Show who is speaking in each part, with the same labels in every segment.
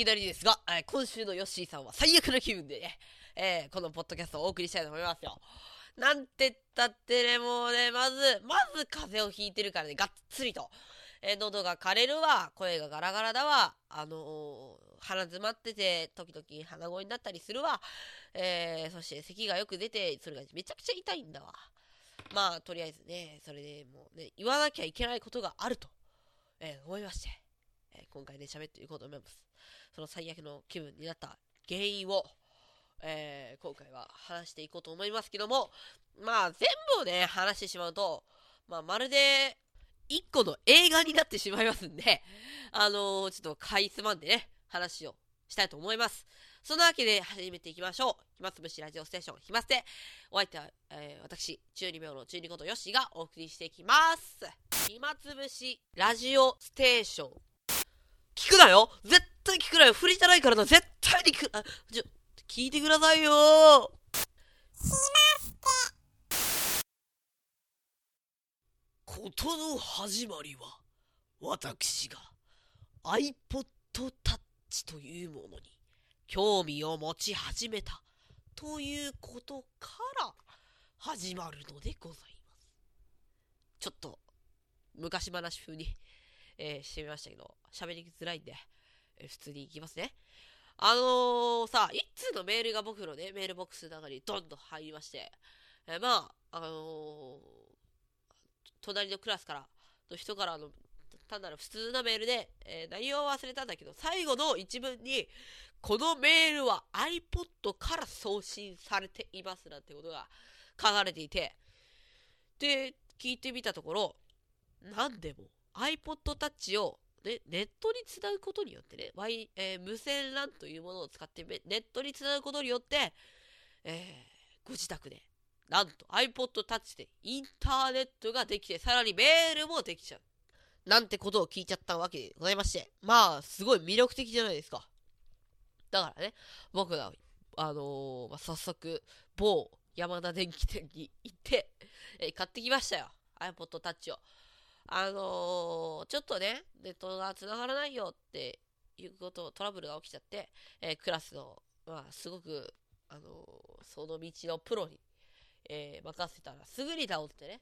Speaker 1: きなりですが、えー今週のヨッシーさんは最悪な気分でね、えーこのポッドキャストをお送りしたいと思いますよ。なんてったってね、もうね、まず、まず風邪をひいてるからね、がっつりと。えー喉が枯れるわ、声がガラガラだわ、あのー鼻詰まってて、時々鼻声になったりするわ、えーそして咳がよく出て、それがめちゃくちゃ痛いんだわ。まあ、とりあえずね、それでもうね、言わなきゃいけないことがあると、えー思いまして、え今回ね、喋っていこうと思います。その最悪の気分になった原因を、えー今回は話していこうと思いますけども、まあ、全部をね、話してしまうと、まあ、まるで、一個の映画になってしまいますんで、あのーちょっとかいつまんでね、話をしたいと思います。そんなわけで始めていきましょう。暇つぶしラジオステーション、暇捨て。お相手は、えー私、中二病の中二ことよしがお送りしていきます。暇つぶしラジオステーション。聞くなよ絶対聞くなよ振りじゃないからな。絶対に聞く、あ、ちょ、聞いてくださいよ。ことの始まりは、私が iPod Touch というものに興味を持ち始めたということから始まるのでございます。ちょっと昔話風に、えーしてみましたけど、喋りづらいんで、えー普通に行きますね。あのー、さ、一通のメールが僕のね、メールボックスの中にドンと入りまして、えまあ、あのー隣のクラスから、の人からの、単なる普通のメールで、えー内容は忘れたんだけど、最後の一文に、このメールは iPod から送信されていますなんてことが書かれていて、で、聞いてみたところ、なんでも iPod Touch を、ね、ネットにつなぐことによってね、Y えー無線 LAN というものを使ってネットにつなぐことによって、えーご自宅で、なんと iPod Touch でインターネットができて、さらにメールもできちゃう。なんてことを聞いちゃったわけでございまして、まあ、すごい魅力的じゃないですか。だからね、僕が、あのーまあ、早速、某山田電機店に行って、えー買ってきましたよ。iPod Touch を。あのーちょっとね、ネットが繋がらないよっていうこと、トラブルが起きちゃって、えークラスの、まあ、すごく、あのーその道のプロに、え任せたら、すぐに倒ってね。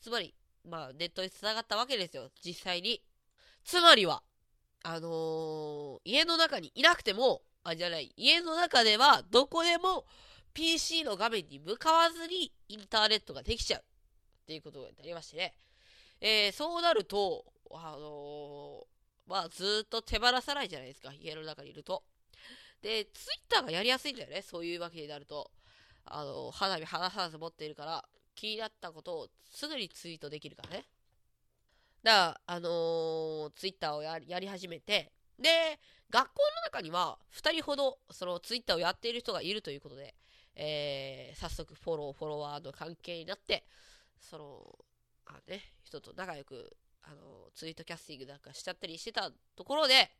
Speaker 1: つまり、まあ、ネットに繋がったわけですよ、実際に。つまりは、あの家の中にいなくても、あ、じゃない、家の中ではどこでも PC の画面に向かわずにインターネットができちゃうっていうことになりましてね。えーそうなると、あのーまあ、ずっと手放さないじゃないですか、家の中にいると。で、ツイッターがやりやすいんだよね、そういうわけになると。あのー花火離さず持っているから、気になったことをすぐにツイートできるからね。だから、あのーツイッターをやりやり始めて、で、学校の中には2人ほど、そのツイッターをやっている人がいるということで、えー早速フォロー、フォロワーの関係になって、その、あね、人と仲良く、あのツイートキャスティングなんかしちゃったりしてたところで、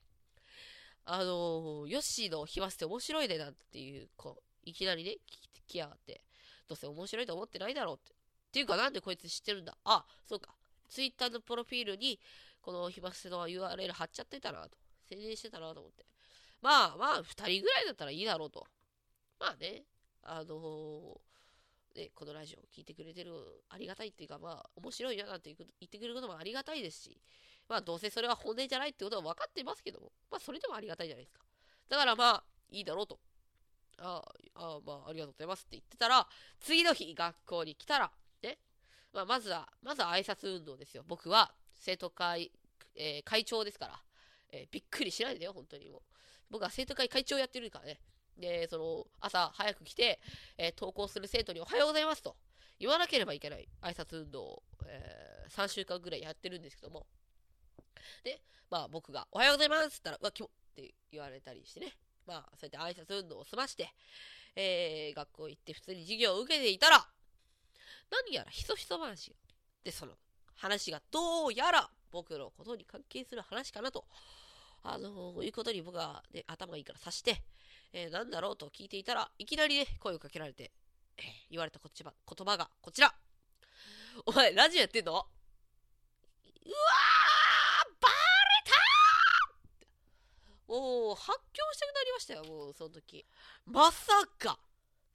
Speaker 1: あのヨッシーの暇捨て面白いねなんていう、こう、いきなりね、聞いてきやがって、どうせ面白いと思ってないだろうって。っていうか、なんでこいつ知ってるんだ？あ、そうか。ツイッターのプロフィールに、この暇捨ての URL 貼っちゃってたなと。宣伝してたなと思って。まあまあ、二人ぐらいだったらいいだろうと。まあね、あのね、このラジオを聞いてくれてるありがたいっていうか、まあ、面白いななんて言ってくれることもありがたいですし、まあ、どうせそれは本音じゃないってことは分かってますけども、まあ、それでもありがたいじゃないですか。だからまあ、いいだろうと。ああ、まあ、ありがとうございますって言ってたら、次の日、学校に来たら、ね、まあ、まずは、まずは挨拶運動ですよ。僕は、生徒会、えー会長ですから、えーびっくりしないでよ、本当にもう。僕は生徒会会長やってるからね。で、その、朝早く来て、えー登校する生徒におはようございますと言わなければいけない挨拶運動を、え3週間ぐらいやってるんですけども。で、まあ僕がおはようございますって言ったら、うわ、キモって言われたりしてね。まあ、そうやって挨拶運動を済まして、えー学校行って普通に授業を受けていたら、何やらひそひそ話が。で、その話がどうやら僕のことに関係する話かなと、あのーいうことに僕は、ね、頭がいいから察して、えー、なんだろうと聞いていたらいきなりね、声をかけられて、えー言われた言葉言葉がこちら。お前、ラジオやってんの？うわーバレたーもう、発狂したくなりましたよ、もう、その時。まさか、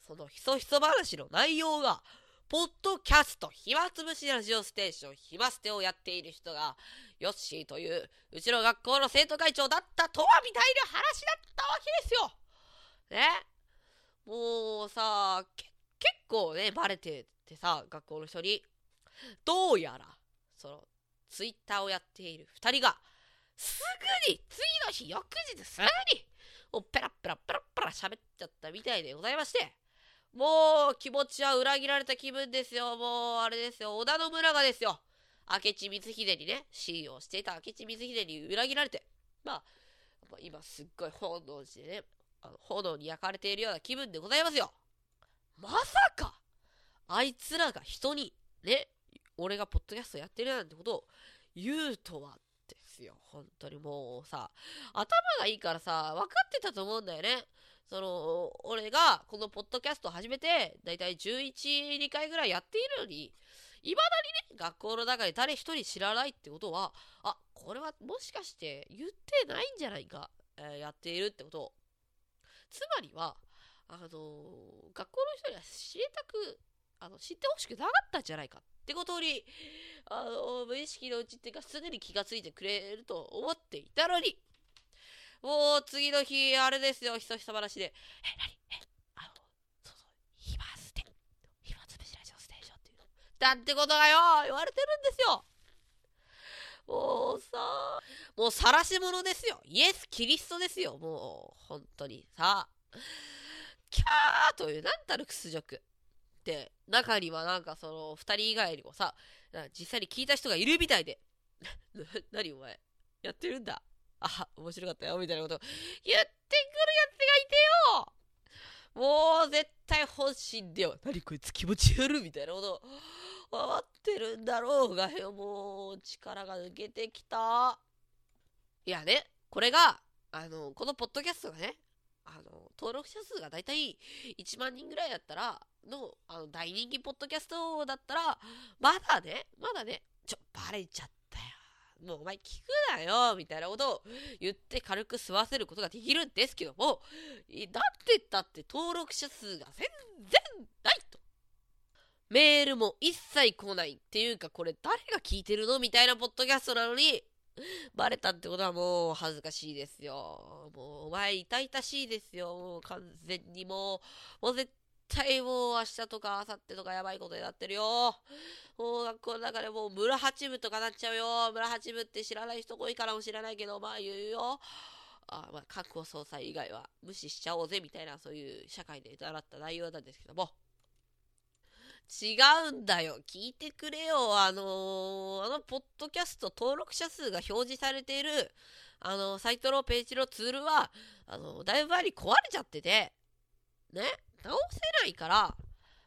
Speaker 1: そのひそひそ話の内容が、ポッドキャスト、暇つぶしラジオステーション、暇捨てをやっている人が、ヨッシーという、うちの学校の生徒会長だったとは、みたいな話だったわけですよねもうさ、結構ね、バレててさ、学校の人に、どうやら、その、ツイッターをやっている二人が、すぐに、次の日、翌日すぐに、もうペラペラペラペラ喋っちゃったみたいでございまして、もう気持ちは裏切られた気分ですよ。もうあれですよ。織田信長ですよ。明智光秀にね、信用していた明智光秀に裏切られて、まあ、今すっごい炎でね、あの炎に焼かれているような気分でございますよ。まさか、あいつらが人に、ね、俺がポッドキャストやってるなんてことを言うとはですよ。本当にもうさ、頭がいいからさ、分かってたと思うんだよね。その、俺がこのポッドキャストを始めて、だいたい11、2回ぐらいやっているのに、未だにね、学校の中で誰一人知らないってことは、あ、これはもしかして言ってないんじゃないか、えー、やっているってこと。つまりは、あの、学校の人には知りたく、あの、知ってほしくなかったんじゃないかってことに、あの、無意識のうちっていうか、すぐに気がついてくれると思っていたのに、もう次の日、あれですよ、ひそひそ話で、え、なにえ、あの、そうそう、暇捨て、暇つぶしラジオステーションっていうの。だってことがよ、言われてるんですよ。もうさ、もう晒し者ですよ。イエス・キリストですよ。もう、本当に。さあ、キャーという、なんたる屈辱。で、中にはなんかその、二人以外にもさ、実際に聞いた人がいるみたいで。な何お前、やってるんだ。あ、面白かったよ、みたいなこと言ってくるやつがいてよもう絶対本心でよ。何こいつ気持ち悪いみたいなこと思ってるんだろうがよ、もう力が抜けてきた。いやね、これが、あの、このポッドキャストがね、あの、登録者数がだいたい1万人ぐらいだったら、の、あの、大人気ポッドキャストだったら、まだね、まだね、ちょ、バレちゃったよ。もうお前聞くなよみたいなことを言って軽く吸わせることができるんですけども、だってだって登録者数が全然。メールも一切来ないっていうか、これ誰が聞いてるのみたいなポッドキャストなのに、バレたってことはもう恥ずかしいですよ。もうお前痛々しいですよ。もう完全にもう、もう絶対もう明日とか明後日とかやばいことになってるよ。もう学校の中でもう村八部とかなっちゃうよ。村八部って知らない人多いからもしれないけど、まあ言うよ。あまあ、各校総裁以外は無視しちゃおうぜみたいなそういう社会で習った内容なんですけども。違うんだよ。聞いてくれよ。あのー、あの、ポッドキャスト登録者数が表示されている、あの、サイトのページのツールは、あの、だいぶ前に壊れちゃってて、ね？直せないから、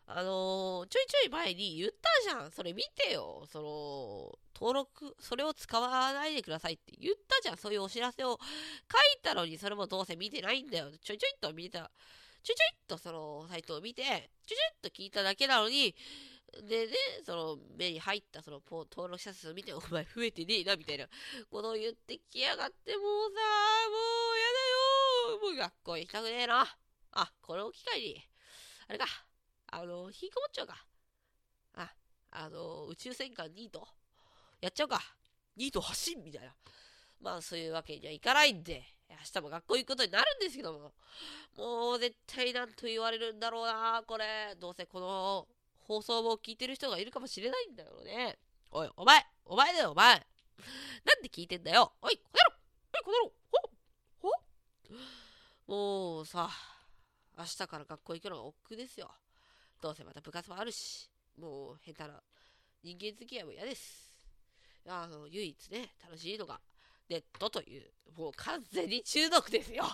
Speaker 1: あのー、ちょいちょい前に言ったじゃん。それ見てよ。その、登録、それを使わないでくださいって言ったじゃん。そういうお知らせを書いたのに、それもどうせ見てないんだよ。ちょいちょいっと見た、ちょちょいっとそのサイトを見て、ちょちょいっと聞いただけなのに、でね、その目に入ったその登録者数を見て、お前増えてねえな、みたいなことを言ってきやがって、もうさ、もうやだよもう学校行きたくねえな。あ、この機会に、あれか、あの、引きこもっちゃうか。あ、あの、宇宙戦艦ニート、やっちゃうか。ニート発信みたいな。まあ、そういうわけにはいかないんで、明日も学校行くことになるんですけども、もう絶対なんと言われるんだろうな、これ。どうせこの放送を聞いてる人がいるかもしれないんだよね。おい、お前、お前だよ、お前。なんで聞いてんだよ。おい、この野郎おい、この野郎ほほもうさ、明日から学校行くのが億劫ですよ。どうせまた部活もあるし、もう下手な人間付き合いも嫌です。あの、唯一ね、楽しいのがネットという、もう完全に中毒ですよ。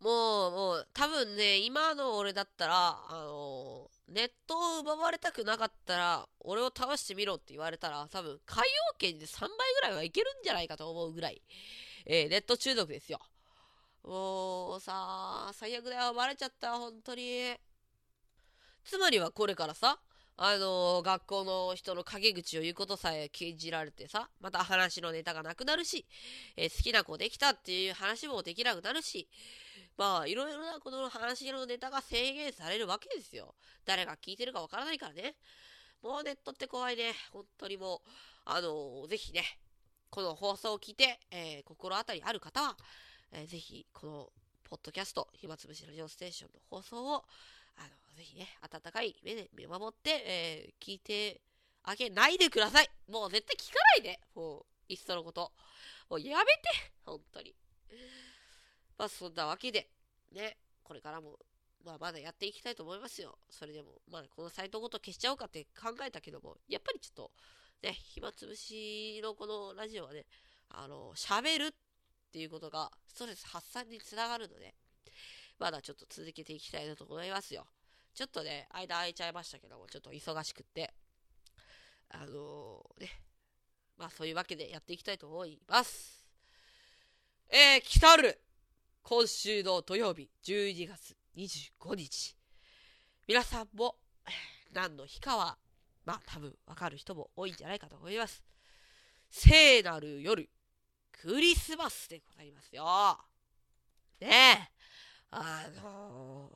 Speaker 1: もう、もう、多分ね、今の俺だったら、あの、ネットを奪われたくなかったら、俺を倒してみろって言われたら、多分、海洋圏で3倍ぐらいはいけるんじゃないかと思うぐらい、えー、ネット中毒ですよ。もうさ、最悪だよ、バレちゃった、本当に。つまりはこれからさ、あのー、学校の人の陰口を言うことさえ禁じられてさ、また話のネタがなくなるし、えー、好きな子できたっていう話もできなくなるし、まあ、いろいろなことの話のネタが制限されるわけですよ。誰が聞いてるかわからないからね。もうネットって怖いね。本当にもう、あのー、ぜひね、この放送を聞いて、えー、心当たりある方は、えー、ぜひ、この、ポッドキャスト、暇つぶしラジオステーションの放送を、あの、ぜひね、温かい目で見守って、えー、聞いてあげないでください。もう絶対聞かないで。もう、いっそのこと。もうやめて本当に。まあ、そんなわけで、ね、これからも、まあ、まだやっていきたいと思いますよ。それでも、まあ、このサイトごと消しちゃおうかって考えたけども、やっぱりちょっと、ね、暇つぶしのこのラジオはね、あの、喋るっていうことが、ストレス発散につながるので、まだちょっと続けていきたいなと思いますよ。ちょっとね、間空いちゃいましたけども、ちょっと忙しくって、あのー、ね、まあそういうわけでやっていきたいと思います。えー、来たる今週の土曜日、12月25日。皆さんも、何の日かは、まあ多分わかる人も多いんじゃないかと思います。聖なる夜、クリスマスでございますよ。ねえ。あの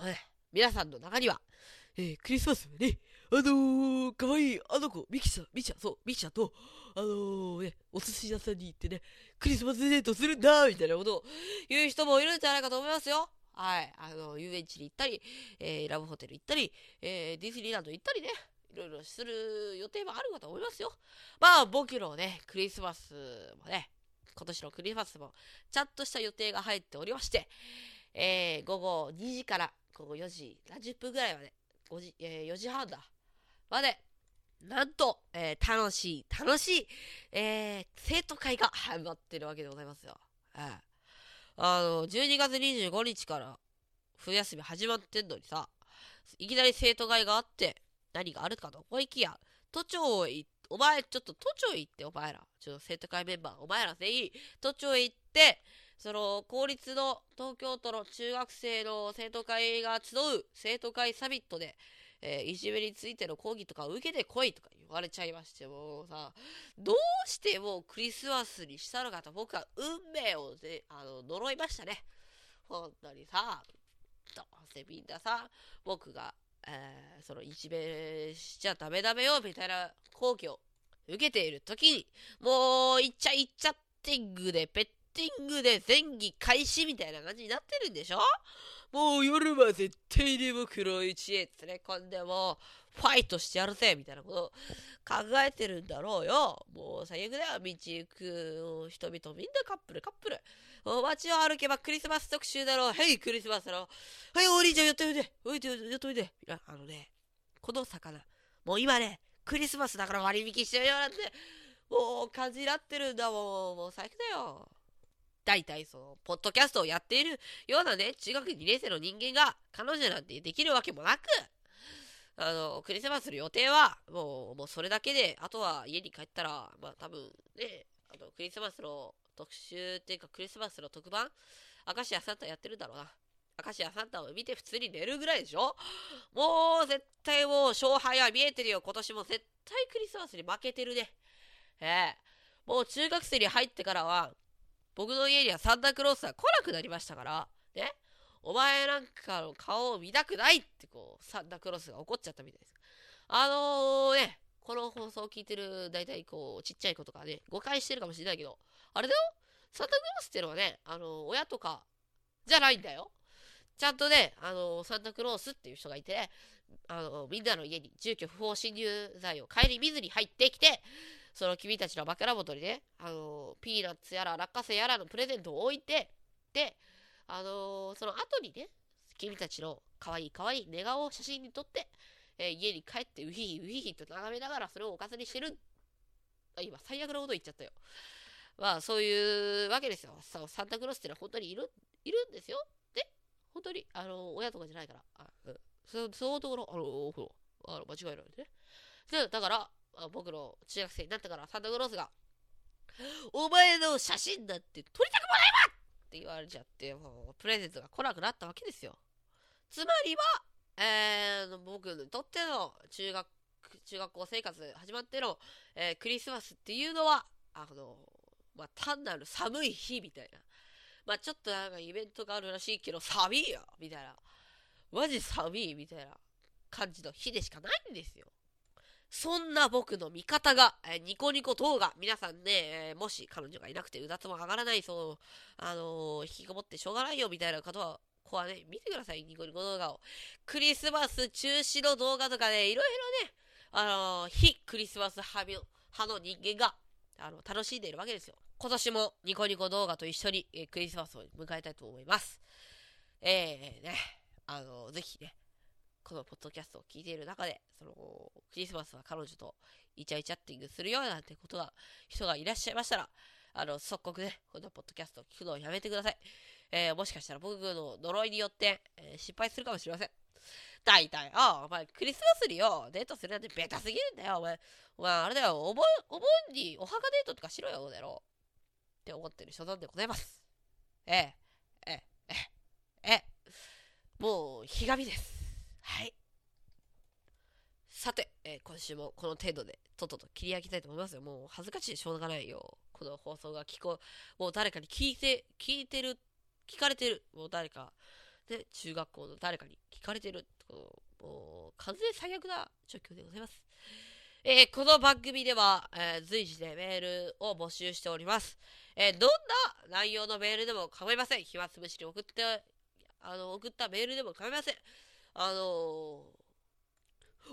Speaker 1: ー、ね、皆さんの中には、えー、クリスマスね、あのー、かわいいあの子、ミキちゃん、ミキちゃん、そう、ミキちゃんと、あのー、ね、お寿司屋さんに行ってね、クリスマスデートするんだみたいなことを言う人もいるんじゃないかと思いますよ。はい。あの、遊園地に行ったり、えー、ラブホテル行ったり、えー、ディズニーランド行ったりね、いろいろする予定もあるかと思いますよ。まあ、僕のね、クリスマスもね、今年のクリスマスも、ちゃんとした予定が入っておりまして、えー、午後2時から午後4時30分ぐらいまで、5時、えー、4時半だ、まで、なんと、えー、楽しい、楽しい、えー、生徒会が始まってるわけでございますよ。えー、あの、12月25日から冬休み始まってんのにさ、いきなり生徒会があって、何があるかと思いきや、都庁へ行って、お前、ちょっと都庁へ行って、お前ら、ちょっと生徒会メンバー、お前ら全員、都庁へ行って、その、公立の東京都の中学生の生徒会が集う生徒会サミットで、えー、いじめについての講義とか受けてこいとか言われちゃいまして、もうさ、どうしてもうクリスマスにしたのかと僕は運命をね、あの、呪いましたね。本当にさ、どうせみんなさ、僕が、えー、そのいじめしちゃダメダメよみたいな講義を受けている時に、もう、いっちゃいっちゃってんぐでペッティングで前儀開始みたいな感じになってるんでしょ？もう夜は絶対にも黒い知恵連れ込んでもファイトしてやるぜみたいなことを考えてるんだろうよ。もう最悪だよ。道行く人々みんなカップルカップル。お街を歩けばクリスマス特集だろう。ヘイクリスマスだろう。はいお兄ちゃんやっておいで。おいでやっておいで。いや、あのね、この魚、もう今ね、クリスマスだから割引してるよなんて、もう感じになってるんだもん。もう最悪だよ。大体その、ポッドキャストをやっているようなね、中学2年生の人間が彼女なんてできるわけもなく、あの、クリスマスの予定は、もう、もうそれだけで、あとは家に帰ったら、まあ多分ね、あの、クリスマスの特集っていうか、クリスマスの特番、明石家サンタやってるんだろうな。明石家サンタを見て普通に寝るぐらいでしょ？もう絶対もう勝敗は見えてるよ。今年も絶対クリスマスに負けてるね。ええもう中学生に入ってからは、僕の家にはサンタクロースが来なくなりましたから、ね。お前なんかの顔を見たくないってこう、サンタクロースが怒っちゃったみたいです。あのー、ね、この放送を聞いてる大体こう、ちっちゃい子とかね、誤解してるかもしれないけど、あれだよサンタクロースっていうのはね、あのー、親とかじゃないんだよ。ちゃんとね、あのー、サンタクロースっていう人がいて、ね、あのみんなの家に住居不法侵入罪を顧みずに入ってきて、その君たちの枕元にね、あのピーナッツやら落花生やらのプレゼントを置いて、で、あのその後にね、君たちの可愛い可愛い寝顔を写真に撮って、えー、家に帰ってウヒヒウヒヒと眺めながらそれをおかずにしてる。あ今、最悪なこと言っちゃったよ。まあ、そういうわけですよ。サンタクロースってのは本当にいる、いるんですよ。で、本当に、あの、親とかじゃないから。あうん、そそのところ、あの、あの間違いないね。で、だから、僕の中学生になってからサンタクロースが、お前の写真だって撮りたくもないわって言われちゃって、もうプレゼントが来なくなったわけですよ。つまりは、えー、僕にとっての中学、中学校生活始まっての、えー、クリスマスっていうのは、あの、まあ、単なる寒い日みたいな。まあ、ちょっとなんかイベントがあるらしいけど、寒いよみたいな。マジ寒いみたいな感じの日でしかないんですよ。そんな僕の味方が、えー、ニコニコ動画、皆さんね、えー、もし彼女がいなくてうだつも上がらない、そう、あのー、引きこもってしょうがないよみたいな方は、こはね、見てください、ニコニコ動画を。クリスマス中止の動画とかね、いろいろね、あの非クリスマス派の人間が、あの、楽しんでいるわけですよ。今年もニコニコ動画と一緒に、え、クリスマスを迎えたいと思います。えー、ね、あのぜひね、このポッドキャストを聞いている中で、その、クリスマスは彼女とイチャイチャッティングするようなんてことが、人がいらっしゃいましたら、あの、即刻ね、このポッドキャストを聞くのをやめてください。えー、もしかしたら僕の呪いによって、えー、失敗するかもしれません。大体、あお前、クリスマスによ、デートするなんてベタすぎるんだよ、お前。お前、あれだよ、お盆、お盆にお墓デートとかしろよ、だろ。って思ってる所存でございます。え、ええ、ええ、えもう、ひがみです。はい。さて、えー、今週もこの程度でとっとと切り上げたいと思いますよ。もう恥ずかしいでしょうがないよ。この放送が聞こう、もう誰かに聞いて、聞いてる、聞かれてる、もう誰か、ね、中学校の誰かに聞かれてる、もう完全最悪な状況でございます。えー、この番組では、えー、随時でメールを募集しております。えー、どんな内容のメールでも構いません。暇つぶしに送って、あの、送ったメールでも構いません。あの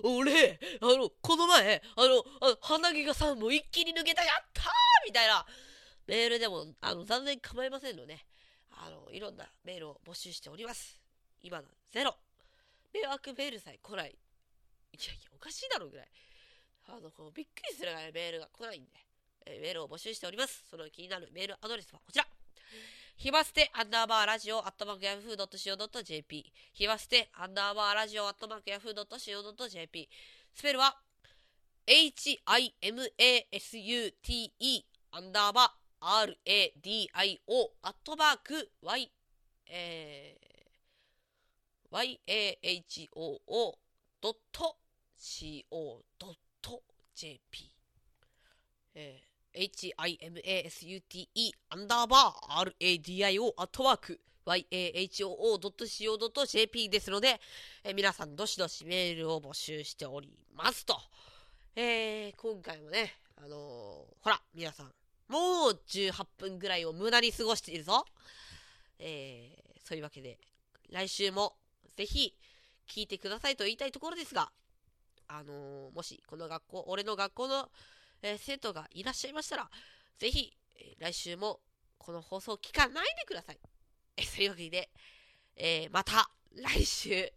Speaker 1: 俺、あの、この前、あの、あ鼻毛がさ、もう一気に抜けた、やったーみたいな、メールでも、あの、残念構いませんので、ね、あの、いろんなメールを募集しております。今のゼロ。迷惑メールさえ来ない。いやいや、おかしいだろうぐらい。あの、こうびっくりするぐらいメールが来ないんで、え、メールを募集しております。その気になるメールアドレスはこちら。ひばすてアンダーバーラジオアットマークヤフー .co.jp ひばすてアンダーバーラジオアットマークヤフー .co.jp スペルは himasute アンダーバー radio アットマーク y、えー、y-a-h-o-o ドット co.jp えー himasute アンダーバー radio アットワーク yahoo.co.jp ですので、え、皆さんどしどしメールを募集しておりますと。えー、今回もね、あのー、ほら、皆さん、もう18分ぐらいを無駄に過ごしているぞ。えー、そういうわけで、来週もぜひ聞いてくださいと言いたいところですが、あのー、もしこの学校、俺の学校のえー、生徒がいらっしゃいましたら、ぜひ、えー、来週もこの放送を聞かないでください。えそういうわけで、えー、また来週